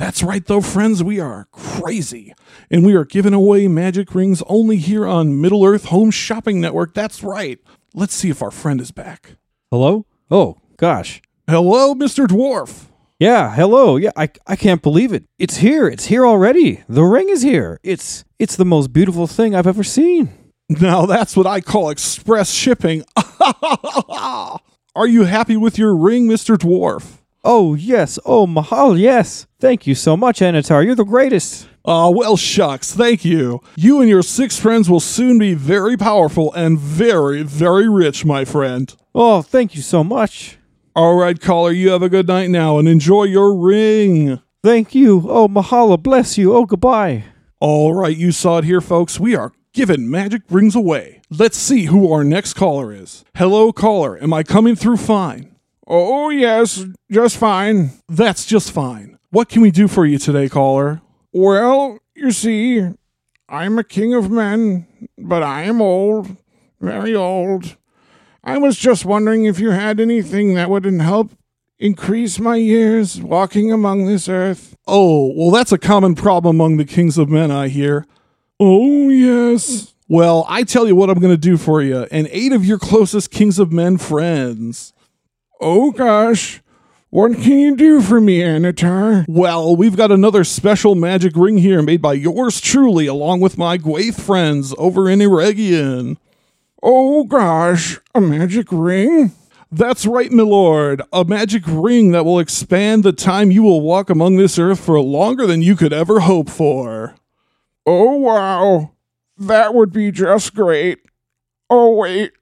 That's right, though, friends, we are crazy. And we are giving away magic rings only here on Middle Earth Home Shopping Network. That's right. Let's see if our friend is back. Hello? Oh, gosh. Hello, Mr. Dwarf. Yeah, hello. Yeah, I, I can't believe it. It's here. It's here already. The ring is here. It's it's the most beautiful thing I've ever seen. Now that's what I call express shipping. <laughs> are you happy with your ring, Mr. Dwarf? Oh, yes. Oh, Mahal, yes. Thank you so much, Annatar. You're the greatest. Ah, well, shucks, thank you. You and your six friends will soon be very powerful and very, very rich, my friend. Oh, thank you so much. All right, caller, you have a good night now and enjoy your ring. Thank you. Oh, Mahala, bless you. Oh, goodbye. All right, you saw it here, folks. We are giving magic rings away. Let's see who our next caller is. Hello, caller. Am I coming through fine? Oh, yes, just fine. That's just fine. What can we do for you today, caller? Well, you see, I'm a king of men, but I am old, very old. I was just wondering if you had anything that would help increase my years walking among this earth. Oh, well, that's a common problem among the kings of men, I hear. Oh, yes. Well, I tell you what I'm going to do for you and eight of your closest kings of men friends. Oh, gosh. What can you do for me, Annatar? Well, we've got another special magic ring here made by yours truly, along with my Gwaith friends over in Eregion. Oh gosh, a magic ring? That's right, milord. A magic ring that will expand the time you will walk among this earth for longer than you could ever hope for. Oh wow, that would be just great. Oh wait,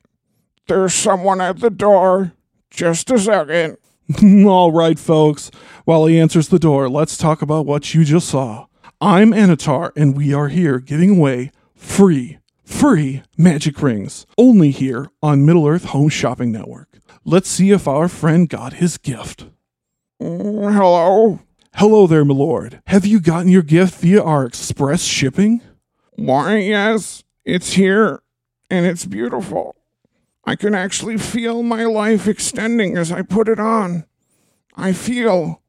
there's someone at the door. Just a second. <laughs> All right, folks. While he answers the door, let's talk about what you just saw. I'm Annatar, and we are here giving away free free magic rings only here on Middle Earth Home Shopping Network. Let's see if our friend got his gift. Hello. Hello there, my lord. Have you gotten your gift via our express shipping? Why, yes, it's here and it's beautiful. I can actually feel my life extending as I put it on. I feel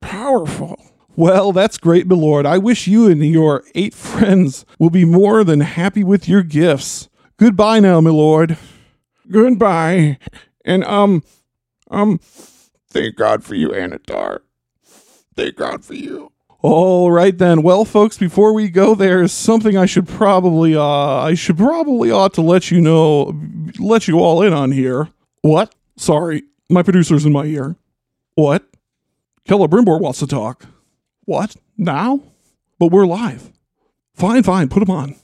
powerful. Well, that's great, my lord. I wish you and your eight friends will be more than happy with your gifts. Goodbye now, my lord. Goodbye. And, um, um, thank God for you, Annatar. Thank God for you. All right then. Well, folks, before we go, there's something I should probably, uh, I should probably ought to let you know, let you all in on here. What? Sorry, my producer's in my ear. What? Celebrimbor wants to talk. What? Now? But we're live. Fine, fine, put him on.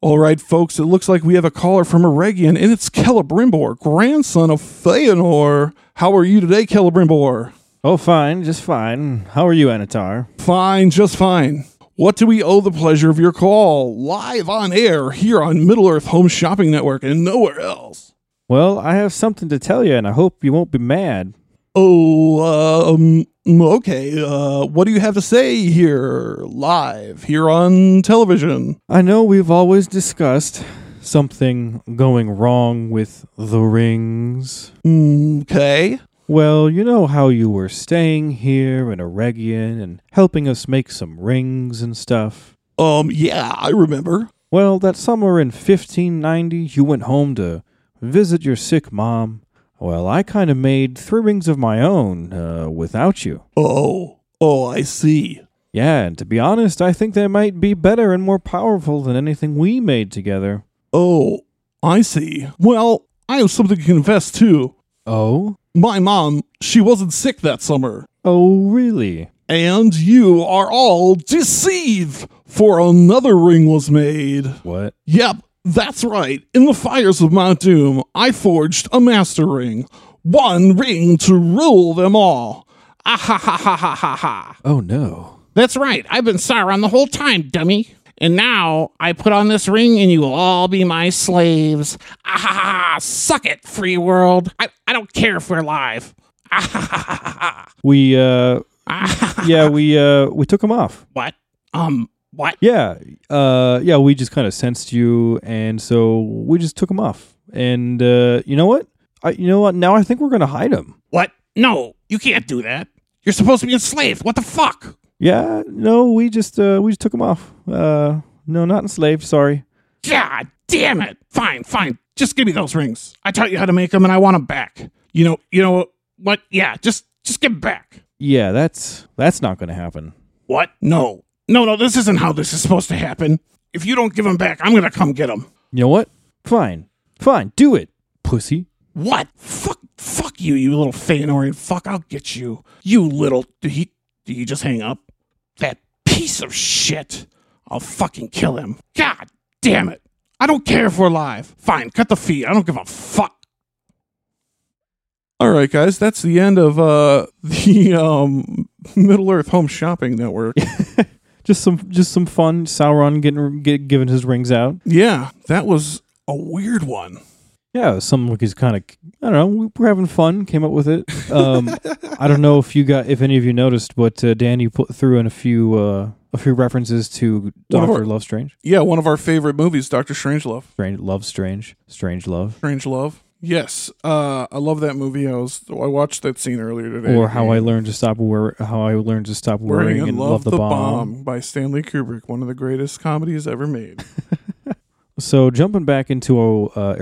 All right, folks, it looks like we have a caller from Eregion, and it's Celebrimbor, grandson of Feanor. How are you today, Celebrimbor? Oh, fine. Just fine. How are you, Annatar? Fine, just fine. What do we owe the pleasure of your call? Live on air here on Middle Earth Home Shopping Network and nowhere else. Well, I have something to tell you, and I hope you won't be mad. Oh, um, okay. Uh, what do you have to say here live here on television? I know we've always discussed something going wrong with the rings. Okay. Well, you know how you were staying here in Eregion and helping us make some rings and stuff. Um, yeah, I remember. Well, that summer in 1590, you went home to visit your sick mom. Well, I kind of made three rings of my own uh, without you. Oh, oh, I see. Yeah, and to be honest, I think they might be better and more powerful than anything we made together. Oh, I see. Well, I have something to confess too. Oh? My mom, she wasn't sick that summer. Oh, really? And you are all deceived, for another ring was made. What? Yep, that's right. In the fires of Mount Doom, I forged a master ring. One ring to rule them all. Ah ha ha ha ha ha ha. Oh, no. That's right. I've been Sauron the whole time, dummy. And now I put on this ring and you will all be my slaves. Ah. Suck it, free world. I, I don't care if we're live. Ah. We, uh, Ah, yeah, we, uh, we took him off. What? Um, what? Yeah, uh, yeah, we just kind of sensed you, and so we just took him off. And uh, you know what? I, you know what? Now I think we're gonna hide him. What? No, you can't do that. You're supposed to be enslaved. What the fuck? Yeah, no, we just, uh, we just took him off. Uh, no, not enslaved. Sorry. God damn it. Fine, fine. Just give me those rings. I taught you how to make them and I want them back. You know, you know what? Yeah, just just give 'em back. Yeah, that's that's not gonna happen. What? No. No, no, this isn't how this is supposed to happen. If you don't give them back, I'm going to come get them. You know what? Fine, fine, do it, pussy. What? Fuck fuck you, you little Feanorian fuck. I'll get you. You little did he did he just hang up? That piece of shit. I'll fucking kill him. God damn it. I don't care if we're live. Fine, cut the feed. I don't give a fuck. All right, guys, that's the end of uh, <laughs> the um, Middle Earth Home Shopping Network. <laughs> Just some, just some fun. Sauron getting get, giving his rings out. yeah, that was a weird one. Yeah, some like he's kind of I don't know. we- We're having fun. Came up with it. Um, I don't know if you got if any of you noticed, but uh, Dan, you put through in a few uh, a few references to Doctor Love Strange, Yeah, one of our favorite movies, Doctor Strangelove. Strange Love Strange, Strange Love, Strange Love. Yes, uh, I love that movie. I was I watched that scene earlier today. or How I Learned to Stop Wor- How I Learned to Stop Worrying and and Love, the, bomb. Bomb. by Stanley Kubrick, one of the greatest comedies ever made. <laughs> So jumping back into uh,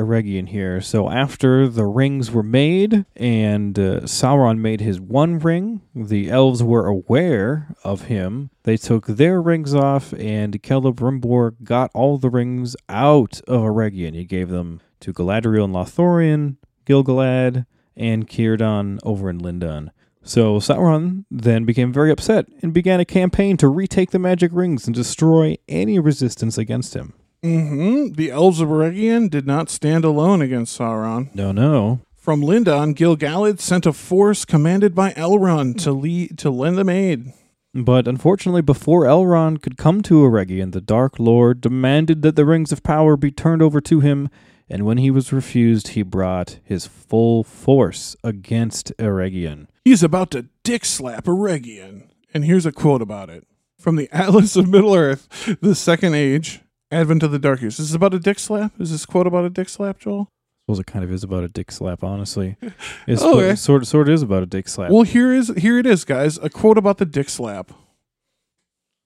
here. So after the rings were made and uh, Sauron made his one ring, the elves were aware of him. They took their rings off, and Celebrimbor got all the rings out of Eregion. He gave them to Galadriel and Lothlorien, Gil-galad, and Círdan over in Lindon. So Sauron then became very upset and began a campaign to retake the magic rings and destroy any resistance against him. Hmm The elves of Eregion did not stand alone against Sauron. No, no. From Lindon, Gil-galad sent a force commanded by Elrond to lead to lend them aid. But unfortunately, before Elrond could come to Eregion, the Dark Lord demanded that the Rings of Power be turned over to him, and when he was refused, he brought his full force against Eregion. He's about to dick slap Eregion. And here's a quote about it from the Atlas of Middle Earth, the Second Age, Advent of the Dark Years. Is this about a dick slap? Is this quote about a dick slap, Joel? I suppose it kind of is about a dick slap, honestly. <laughs> It's Okay. sort, sort of is about a dick slap. Well, here is here it is, guys. A quote about the dick slap.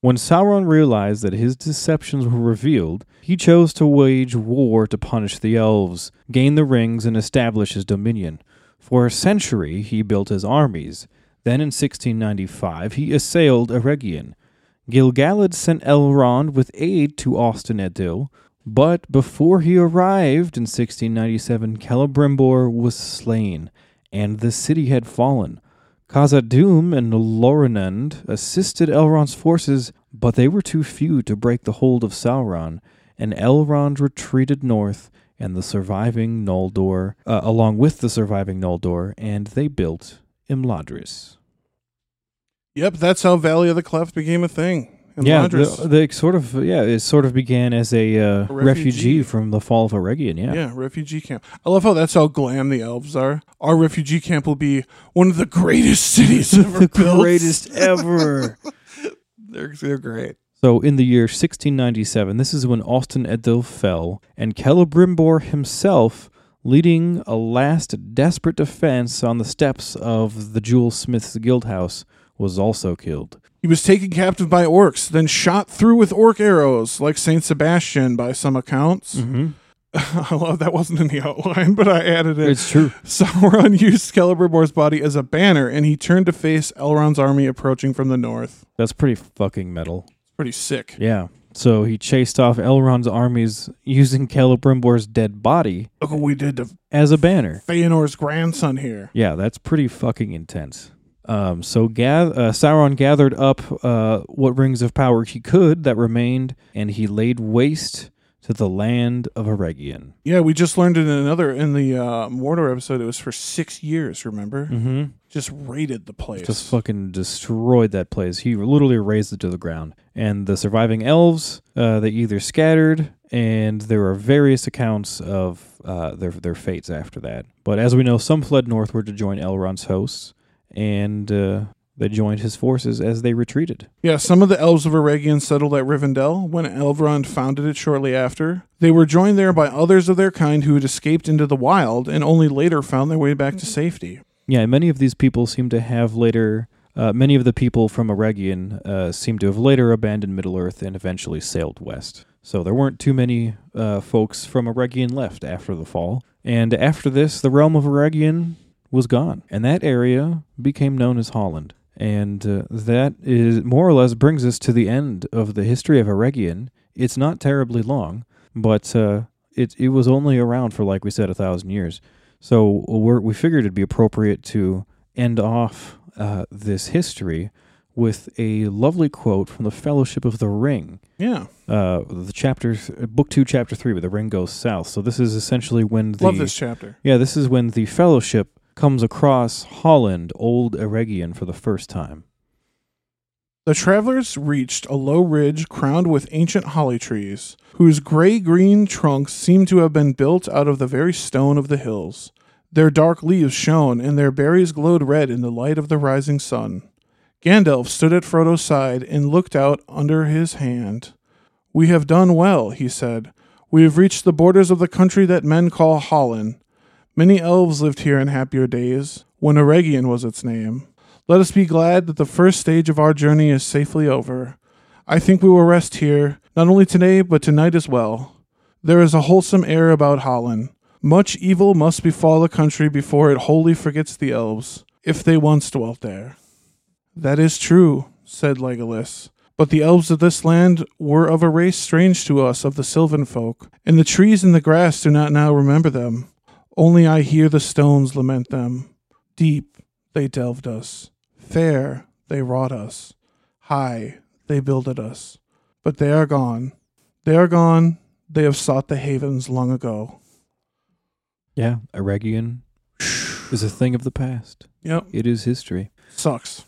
When Sauron realized that his deceptions were revealed, he chose to wage war to punish the elves, gain the rings, and establish his dominion. For a century, he built his armies. Then in 1695, he assailed Eregion. Gil-galad sent Elrond with aid to Ost-in-Edhil, but before he arrived in 1697, Celebrimbor was slain, and the city had fallen. Khazad-dûm and Lorinand assisted Elrond's forces, but they were too few to break the hold of Sauron, and Elrond retreated north and the surviving Noldor, uh, along with the surviving Noldor, and they built Imladris. Yep, that's how Valley of the Cleft became a thing. yeah, the, they sort of yeah, it sort of began as a, uh, refugee. refugee. from the fall of Eregion. Yeah. yeah. refugee camp. I love how that's how glam the elves are. Our refugee camp will be one of the greatest <laughs> cities ever the built. greatest ever. <laughs> They're, they're great. So, in the year 1697, this is when Ost-in-Edhil fell, and Celebrimbor himself, leading a last desperate defense on the steps of the Jewel Smith's guild house, was also killed. He was taken captive by orcs, then shot through with orc arrows, like Saint Sebastian by some accounts. Mm-hmm. <laughs> I love that wasn't in the outline, but I added it. It's true. <laughs> Sauron used Celebrimbor's body as a banner, and he turned to face Elrond's army approaching from the north. That's pretty fucking metal. It's pretty sick. Yeah. So he chased off Elrond's armies using Celebrimbor's dead body Look what we did to as a banner. Feanor's grandson here. Yeah, that's pretty fucking intense. Um, so Gath- uh, Sauron gathered up uh, what rings of power he could that remained, and he laid waste to the land of Eregion. Yeah, we just learned in another in the uh, Mordor episode. It was for six years. Remember? Mm-hmm. Just raided the place. Just fucking destroyed that place. He literally razed it to the ground. And the surviving elves, uh, they either scattered, and there are various accounts of uh, their their fates after that. But as we know, some fled northward to join Elrond's hosts, and uh, they joined his forces as they retreated. Yeah, some of the elves of Eregion settled at Rivendell when Elrond founded it shortly after. They were joined there by others of their kind who had escaped into the wild and only later found their way back to safety. Yeah, many of these people seem to have later. Uh, many of the people from Eregion uh, seem to have later abandoned Middle Earth and eventually sailed west. So there weren't too many uh, folks from Eregion left after the fall. And after this, the realm of Eregion was gone, and that area became known as Hollin. And uh, that is more or less brings us to the end of the history of Eregion. It's not terribly long, but uh, it it was only around for like we said a thousand years. So we're, we figured it'd be appropriate to end off uh, this history with a lovely quote from the Fellowship of the Ring, Yeah, uh, the chapter, book two, chapter three, where the ring goes south. So this is essentially when the love this chapter. yeah, this is when the Fellowship comes across Hollin, Old Eregion, for the first time. The travelers reached a low ridge crowned with ancient holly trees, whose gray green trunks seemed to have been built out of the very stone of the hills. Their dark leaves shone, and their berries glowed red in the light of the rising sun. Gandalf stood at Frodo's side and looked out under his hand. We have done well, he said. We have reached the borders of the country that men call Hollin. Many elves lived here in happier days, when Eregion was its name. Let us be glad that the first stage of our journey is safely over. I think we will rest here, not only today, but tonight as well. There is a wholesome air about Hollin. Much evil must befall the country before it wholly forgets the elves, if they once dwelt there. That is true, said Legolas. But the elves of this land were of a race strange to us of the sylvan folk, and the trees and the grass do not now remember them. Only I hear the stones lament them. Deep they delved us, fair they wrought us, high they builded us. But they are gone. They are gone. They have sought the havens long ago. Yeah, Eregion is a thing of the past. Yep, It is history. sucks.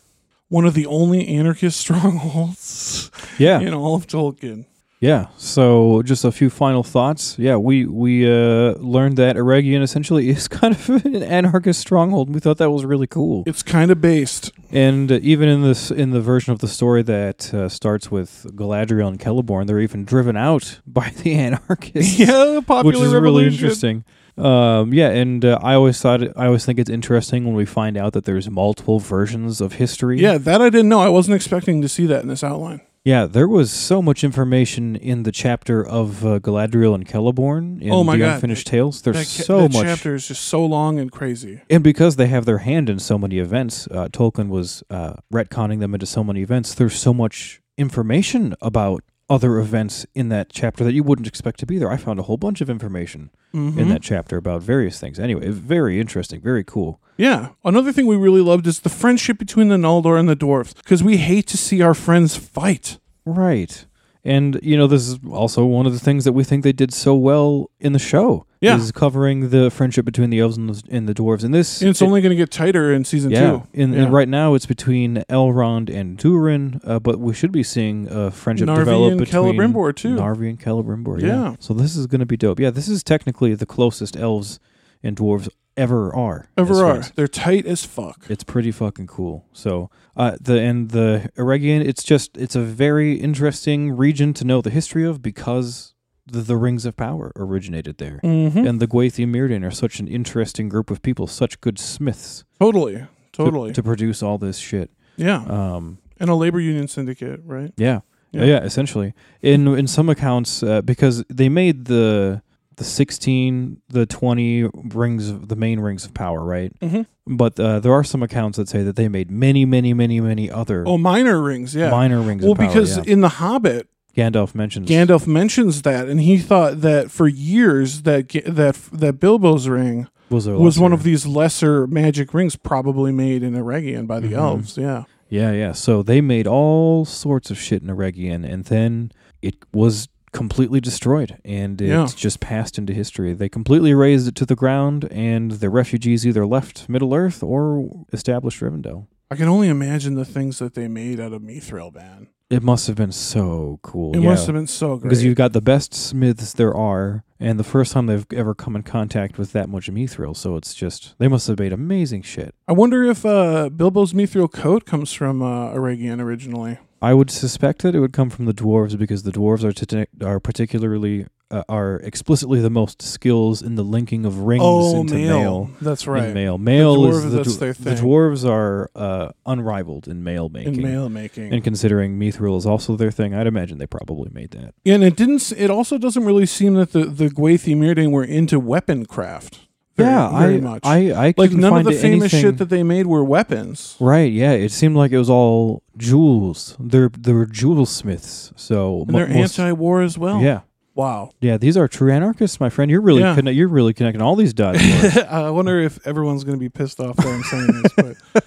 One of the only anarchist <laughs> strongholds Yeah, in all of Tolkien. Yeah. So, just a few final thoughts. Yeah, we we uh, learned that Eregion essentially <laughs> is kind of an anarchist stronghold. We thought that was really cool. It's kind of based. And uh, even in this in the version of the story that uh, starts with Galadriel and Celeborn, they're even driven out <laughs> by the anarchists. <laughs> Yeah, popular which is really interesting. Um, yeah, and uh, I always thought it, I always think it's interesting when we find out that there's multiple versions of history. Yeah, that I didn't know. I wasn't expecting to see that in this outline. Yeah. There was so much information in the chapter of uh, Galadriel and Celeborn in Oh my the God. Unfinished Tales. There's That, so that much, chapter is just so long and crazy. and because they have their hand in so many events, uh, Tolkien was uh, retconning them into so many events. There's so much information about other events in that chapter that you wouldn't expect to be there. I found a whole bunch of information Mhm. in that chapter about various things. Anyway, very interesting, very cool. Yeah. Another thing we really loved is the friendship between the Noldor and the dwarves, because we hate to see our friends fight. Right. And you know, this is also one of the things that we think they did so well in the show. Yeah. is covering the friendship between the elves and the, and the dwarves. And this, And it's it- only going to get tighter in season yeah. two. In, Yeah. and right now, it's between Elrond and Durin, uh, but we should be seeing a friendship Narvi develop and between Celebrimbor, too. Narvi and Celebrimbor. Yeah. Yeah. So this is going to be dope. Yeah, this is technically the closest elves and dwarves ever are. Ever are. They're tight as fuck. It's pretty fucking cool. So, uh, the and the Eregion, it's just it's a very interesting region to know the history of because the, the Rings of Power originated there, Mm-hmm. and the Gwaith-i-Mírdain are such an interesting group of people, such good smiths, Totally. to- Totally. to, produce all this shit. yeah. Um, and a labor union syndicate, right? yeah, Yeah. yeah, essentially. In in some accounts, uh, because they made the the sixteen, the twenty rings, the main rings of power, right? Mm-hmm. But uh, there are some accounts that say that they made many, many, many, many other Oh, minor rings, yeah. minor rings well, of power. because yeah. in The Hobbit, Gandalf mentions Gandalf mentions that, and he thought that for years that that that Bilbo's ring was, was one of these lesser magic rings, probably made in Eregion by the Mhm. elves. Yeah, Yeah, yeah. So they made all sorts of shit in Eregion, and then it was completely destroyed, and it Yeah. just passed into history. They completely razed it to the ground, and the refugees either left Middle Earth or established Rivendell. I can only imagine the things that they made out of Mithril, man. It must have been so cool. It yeah. must have been so great. because you've got the best smiths there are, and the first time they've ever come in contact with that much mithril. So it's just they must have made amazing shit. I wonder if uh, Bilbo's Mithril coat comes from uh, Eregion originally. I would suspect that it would come from the dwarves because the dwarves are t- are particularly uh, are explicitly the most skills in the linking of rings oh, into mail. mail. That's right. mail. Mail dwarves, is the, that's dw- the dwarves are uh, unrivaled in mail making. In mail making. And considering mithril is also their thing, I'd imagine they probably made that. Yeah, and it didn't. It also doesn't really seem that the the Gwaith-i-Mírdain were into weapon craft. Very, yeah, very I, much. I, I like none of the famous anything- shit that they made were weapons. Right, yeah. It seemed like it was all jewels. They're they're jewel smiths. So And they're most- anti-war as well. Yeah, Wow. yeah. These are true anarchists, my friend. You're really Yeah. conne- you're really connecting all these dots. <laughs> I wonder if everyone's going to be pissed off that I'm saying this,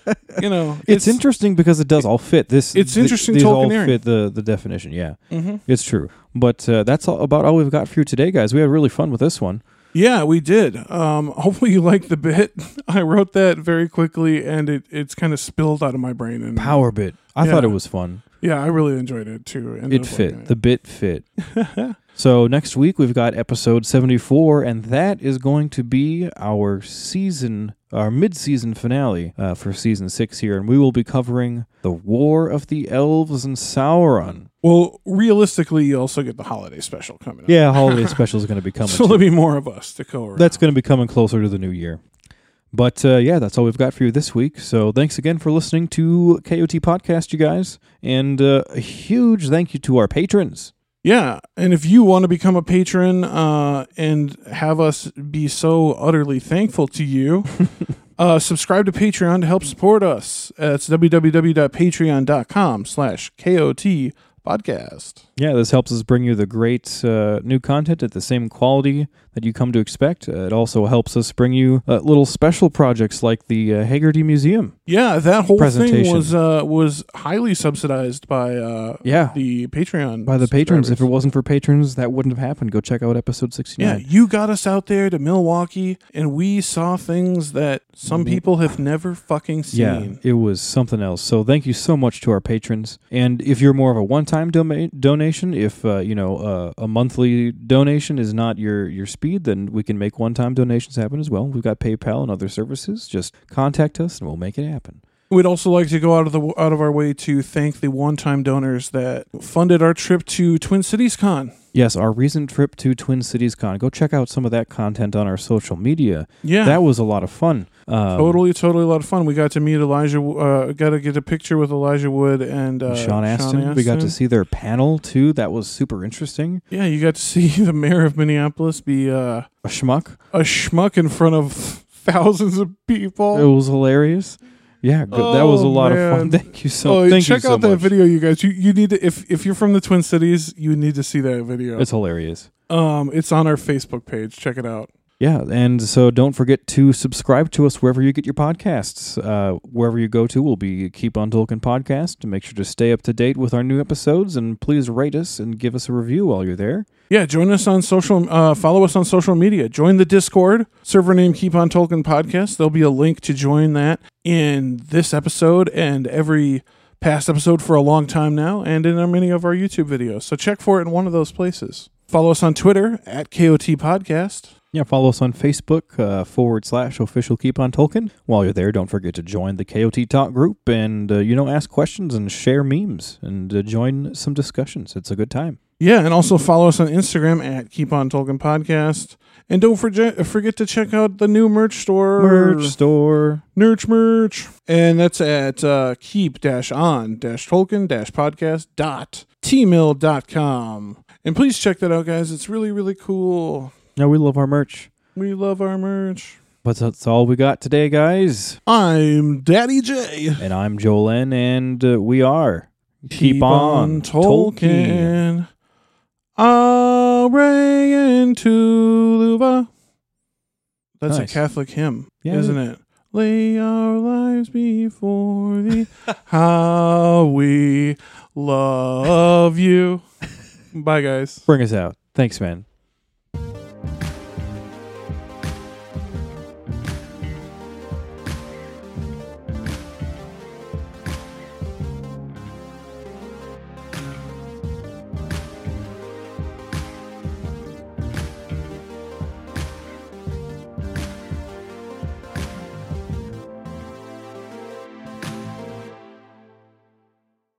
but you know, <laughs> it's, interesting because it does all fit. This it's th- interesting These all fit the the definition. Yeah, hmm it's true. But uh, that's all, about all we've got for you today, guys. We had really fun with this one. Yeah, we did. Um, <laughs> hopefully you like the bit. <laughs> I wrote that very quickly, and it it's kind of spilled out of my brain. And Power bit. I Yeah. thought it was fun. Yeah, I really enjoyed it too. Ended It fit. The bit fit. <laughs> So next week we've got episode 74 and that is going to be our season our mid-season finale uh, for season 6 here and we will be covering the War of the Elves and Sauron. Well, realistically, you also get the holiday special coming up. Yeah, <laughs> holiday special is going to be coming. so too. there'll be more of us to go around. That's going to be coming closer to the new year. But uh, yeah, that's all we've got for you this week. So thanks again for listening to KOT Podcast, you guys. And uh, a huge thank you to our patrons. Yeah, and if you want to become a patron uh, and have us be so utterly thankful to you, <laughs> uh, subscribe to Patreon to help support us. Uh, it's www.patreon.com slash KOT podcast. Yeah, this helps us bring you the great uh, new content at the same quality that you come to expect. Uh, it also helps us bring you uh, little special projects like the uh, Haggerty Museum. Yeah, that whole thing was uh, was highly subsidized by uh, Yeah. the Patreon By the patrons. If it wasn't for patrons, that wouldn't have happened. Go check out episode 69. Yeah, you got us out there to Milwaukee, and we saw things that some people have never fucking seen. Yeah, it was something else. So thank you so much to our patrons. And if you're more of a one-time doma- donation, if uh, you know uh, a monthly donation is not your your speed, then we can make one-time donations happen as well. We've got PayPal and other services. Just contact us and we'll make it happen. We'd also like to go out of the out of our way to thank the one-time donors that funded our trip to Twin Cities Con. Yes, our recent trip to Twin Cities Con. Go check out some of that content on our social media. Yeah, That was a lot of fun. Um, totally, totally a lot of fun. We got to meet Elijah. Uh, got to get a picture with Elijah Wood and uh, Sean Astin. We got to see their panel too. That was super interesting. Yeah, you got to see <laughs> the mayor of Minneapolis be uh, A schmuck. a schmuck in front of <laughs> thousands of people. It was hilarious. Yeah, good. that was a Oh, lot of fun. <laughs> Thank you so. oh, thank check you so out that much. video, you guys. You you need to if if you're from the Twin Cities, you need to see that video. It's hilarious. um, it's on our Facebook page. Check it out. Yeah, and so don't forget to subscribe to us wherever you get your podcasts. Uh, wherever you go to will be Keep on Tolkien podcast. Make sure to stay up to date with our new episodes, and please rate us and give us a review while you're there. Yeah, join us on social. Uh, follow us on social media. Join the Discord server name Keep on Tolkien Podcast. There'll be a link to join that in this episode and every past episode for a long time now, and in many of our YouTube videos. So check for it in one of those places. Follow us on Twitter at KOT Podcast. Yeah, follow us on Facebook uh, forward slash official Keep on Tolkien. While you're there, don't forget to join the KOT Talk group and, uh, you know, ask questions and share memes and uh, join some discussions. It's a good time. Yeah, and also follow us on Instagram at Keep On Tolkien Podcast. And don't forget forget to check out the new merch store. Merch store. Merch merch. And that's at uh, keep on Tolkien podcast dot teemill.com. And please check that out, guys. It's really, really cool. No, we love our merch. We love our merch. But that's all we got today, guys. I'm Daddy J. And I'm Joel N, and uh, we are Keep, on, Tolkien. Array and Tuluva. That's Nice. a Catholic hymn, Yeah, isn't it? Lay our lives before thee. <laughs> How we love you. <laughs> Bye, guys. Bring us out. Thanks, man.